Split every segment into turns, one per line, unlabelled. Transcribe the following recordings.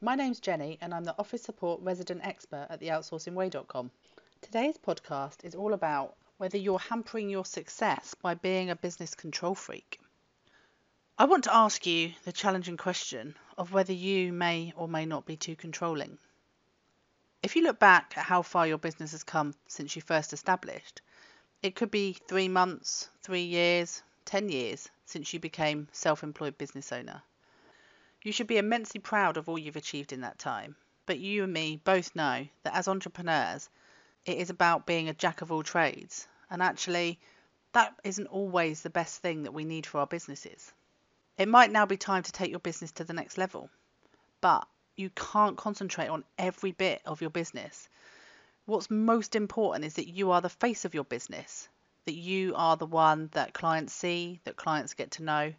My name's Jenny and I'm the Office Support Resident Expert at theoutsourcingway.com. Today's podcast is all about whether you're hampering your success by being a business control freak. I want to ask you the challenging question of whether you may or may not be too controlling. If you look back at how far your business has come since you first established, it could be three months, three years, 10 years since you became self employed business owner. You should be immensely proud of all you've achieved in that time, but you and me both know that as entrepreneurs, it is about being a jack of all trades, and actually, that isn't always the best thing that we need for our businesses. It might now be time to take your business to the next level, but you can't concentrate on every bit of your business. What's most important is that you are the face of your business, that you are the one that clients see, that clients get to know.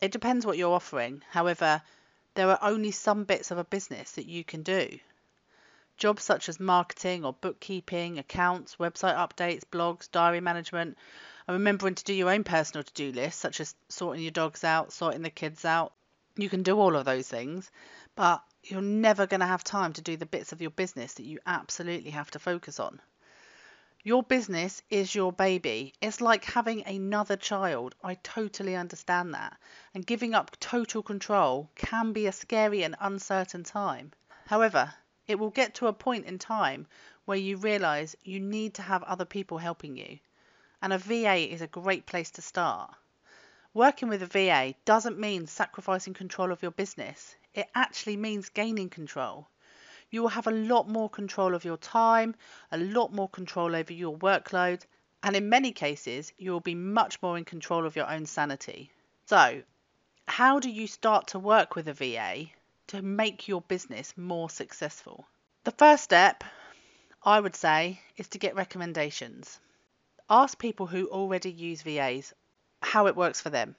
It depends what you're offering. However, there are only some bits of a business that you can do. Jobs such as marketing or bookkeeping, accounts, website updates, blogs, diary management, and remembering to do your own personal to do list, such as sorting your dogs out, sorting the kids out. You can do all of those things, but you're never going to have time to do the bits of your business that you absolutely have to focus on. Your business is your baby. It's like having another child. I totally understand that. And giving up total control can be a scary and uncertain time. However, it will get to a point in time where you realize you need to have other people helping you and a VA is a great place to start. Working with a VA doesn't mean sacrificing control of your business, it actually means gaining control. You will have a lot more control of your time, a lot more control over your workload, and in many cases, you will be much more in control of your own sanity. So, how do you start to work with a VA to make your business more successful? The first step, I would say, is to get recommendations. Ask people who already use VAs how it works for them.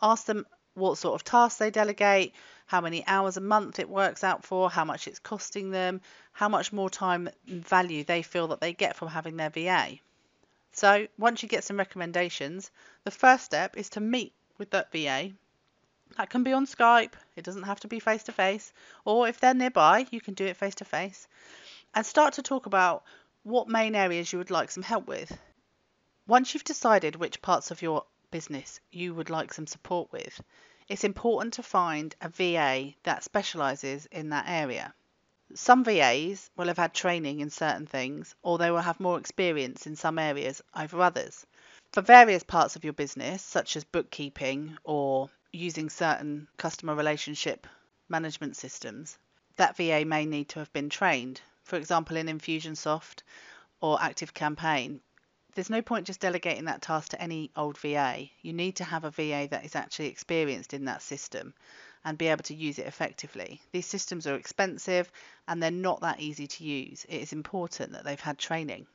Ask them what sort of tasks they delegate, how many hours a month it works out for, how much it's costing them, how much more time value they feel that they get from having their VA. So, once you get some recommendations, the first step is to meet with that VA. That can be on Skype, it doesn't have to be face to face, or if they're nearby, you can do it face to face, and start to talk about what main areas you would like some help with. Once you've decided which parts of your business you would like some support with, it's important to find a VA that specialises in that area. Some VAs will have had training in certain things, or they will have more experience in some areas over others. For various parts of your business, such as bookkeeping or using certain customer relationship management systems, that VA may need to have been trained. For example, in Infusionsoft or Active Campaign, there's no point just delegating that task to any old VA. You need to have a VA that is actually experienced in that system and be able to use it effectively. These systems are expensive and they're not that easy to use. It is important that they've had training.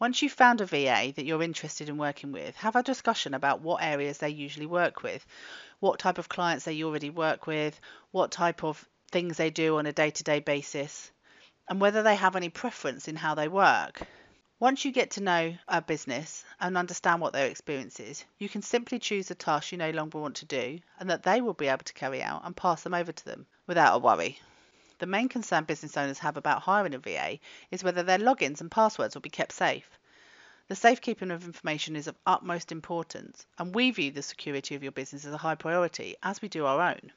Once you've found a VA that you're interested in working with, have a discussion about what areas they usually work with, what type of clients they already work with, what type of things they do on a day to day basis, and whether they have any preference in how they work. Once you get to know a business and understand what their experience is, you can simply choose a task you no longer want to do and that they will be able to carry out and pass them over to them without a worry. The main concern business owners have about hiring a VA is whether their logins and passwords will be kept safe. The safekeeping of information is of utmost importance, and we view the security of your business as a high priority, as we do our own.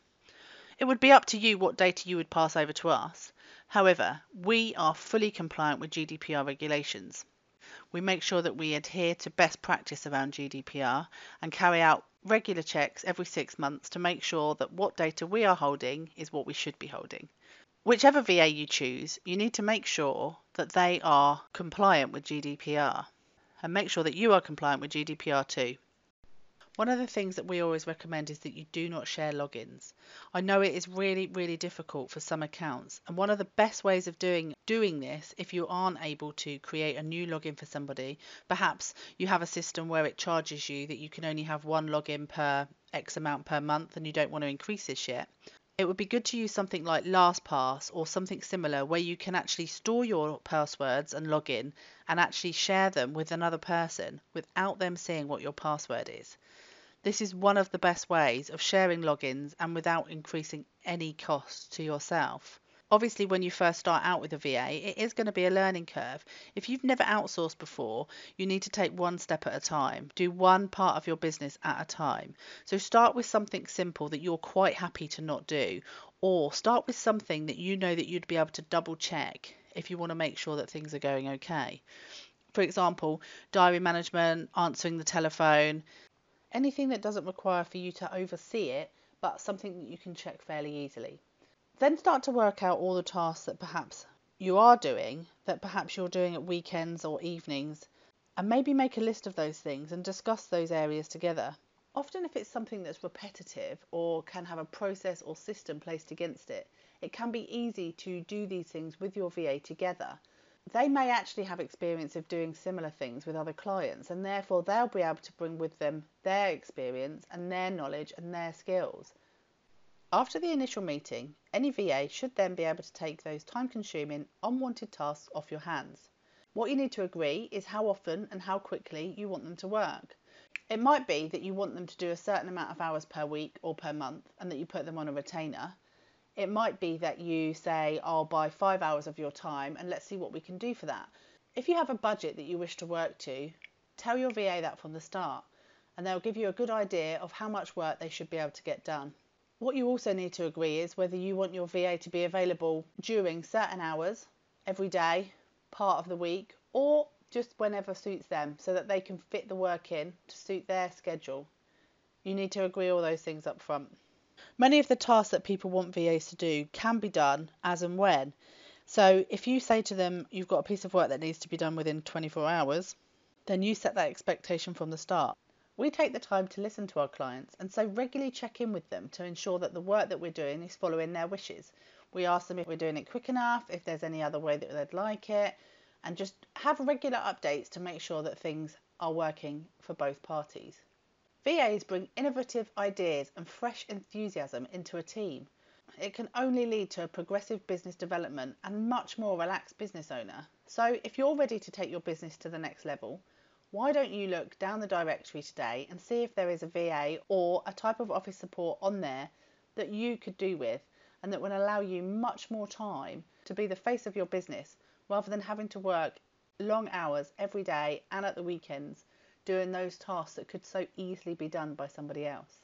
It would be up to you what data you would pass over to us. However, we are fully compliant with GDPR regulations. We make sure that we adhere to best practice around GDPR and carry out regular checks every six months to make sure that what data we are holding is what we should be holding. Whichever VA you choose, you need to make sure that they are compliant with GDPR and make sure that you are compliant with GDPR too. One of the things that we always recommend is that you do not share logins. I know it is really, really difficult for some accounts, and one of the best ways of doing doing this, if you aren't able to create a new login for somebody, perhaps you have a system where it charges you that you can only have one login per X amount per month, and you don't want to increase this yet. It would be good to use something like LastPass or something similar where you can actually store your passwords and login and actually share them with another person without them seeing what your password is. This is one of the best ways of sharing logins and without increasing any cost to yourself. Obviously, when you first start out with a VA, it is going to be a learning curve. If you've never outsourced before, you need to take one step at a time, do one part of your business at a time. So start with something simple that you're quite happy to not do, or start with something that you know that you'd be able to double check if you want to make sure that things are going okay. For example, diary management, answering the telephone, anything that doesn't require for you to oversee it, but something that you can check fairly easily. Then start to work out all the tasks that perhaps you are doing, that perhaps you're doing at weekends or evenings, and maybe make a list of those things and discuss those areas together. Often, if it's something that's repetitive or can have a process or system placed against it, it can be easy to do these things with your VA together. They may actually have experience of doing similar things with other clients, and therefore they'll be able to bring with them their experience and their knowledge and their skills. After the initial meeting, any VA should then be able to take those time consuming, unwanted tasks off your hands. What you need to agree is how often and how quickly you want them to work. It might be that you want them to do a certain amount of hours per week or per month and that you put them on a retainer. It might be that you say, I'll buy five hours of your time and let's see what we can do for that. If you have a budget that you wish to work to, tell your VA that from the start and they'll give you a good idea of how much work they should be able to get done. What you also need to agree is whether you want your VA to be available during certain hours, every day, part of the week, or just whenever suits them so that they can fit the work in to suit their schedule. You need to agree all those things up front. Many of the tasks that people want VAs to do can be done as and when. So if you say to them you've got a piece of work that needs to be done within 24 hours, then you set that expectation from the start. We take the time to listen to our clients and so regularly check in with them to ensure that the work that we're doing is following their wishes. We ask them if we're doing it quick enough, if there's any other way that they'd like it, and just have regular updates to make sure that things are working for both parties. VAs bring innovative ideas and fresh enthusiasm into a team. It can only lead to a progressive business development and much more relaxed business owner. So, if you're ready to take your business to the next level, why don't you look down the directory today and see if there is a VA or a type of office support on there that you could do with and that would allow you much more time to be the face of your business rather than having to work long hours every day and at the weekends doing those tasks that could so easily be done by somebody else.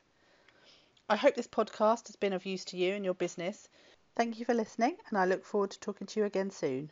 I hope this podcast has been of use to you and your business. Thank you for listening, and I look forward to talking to you again soon.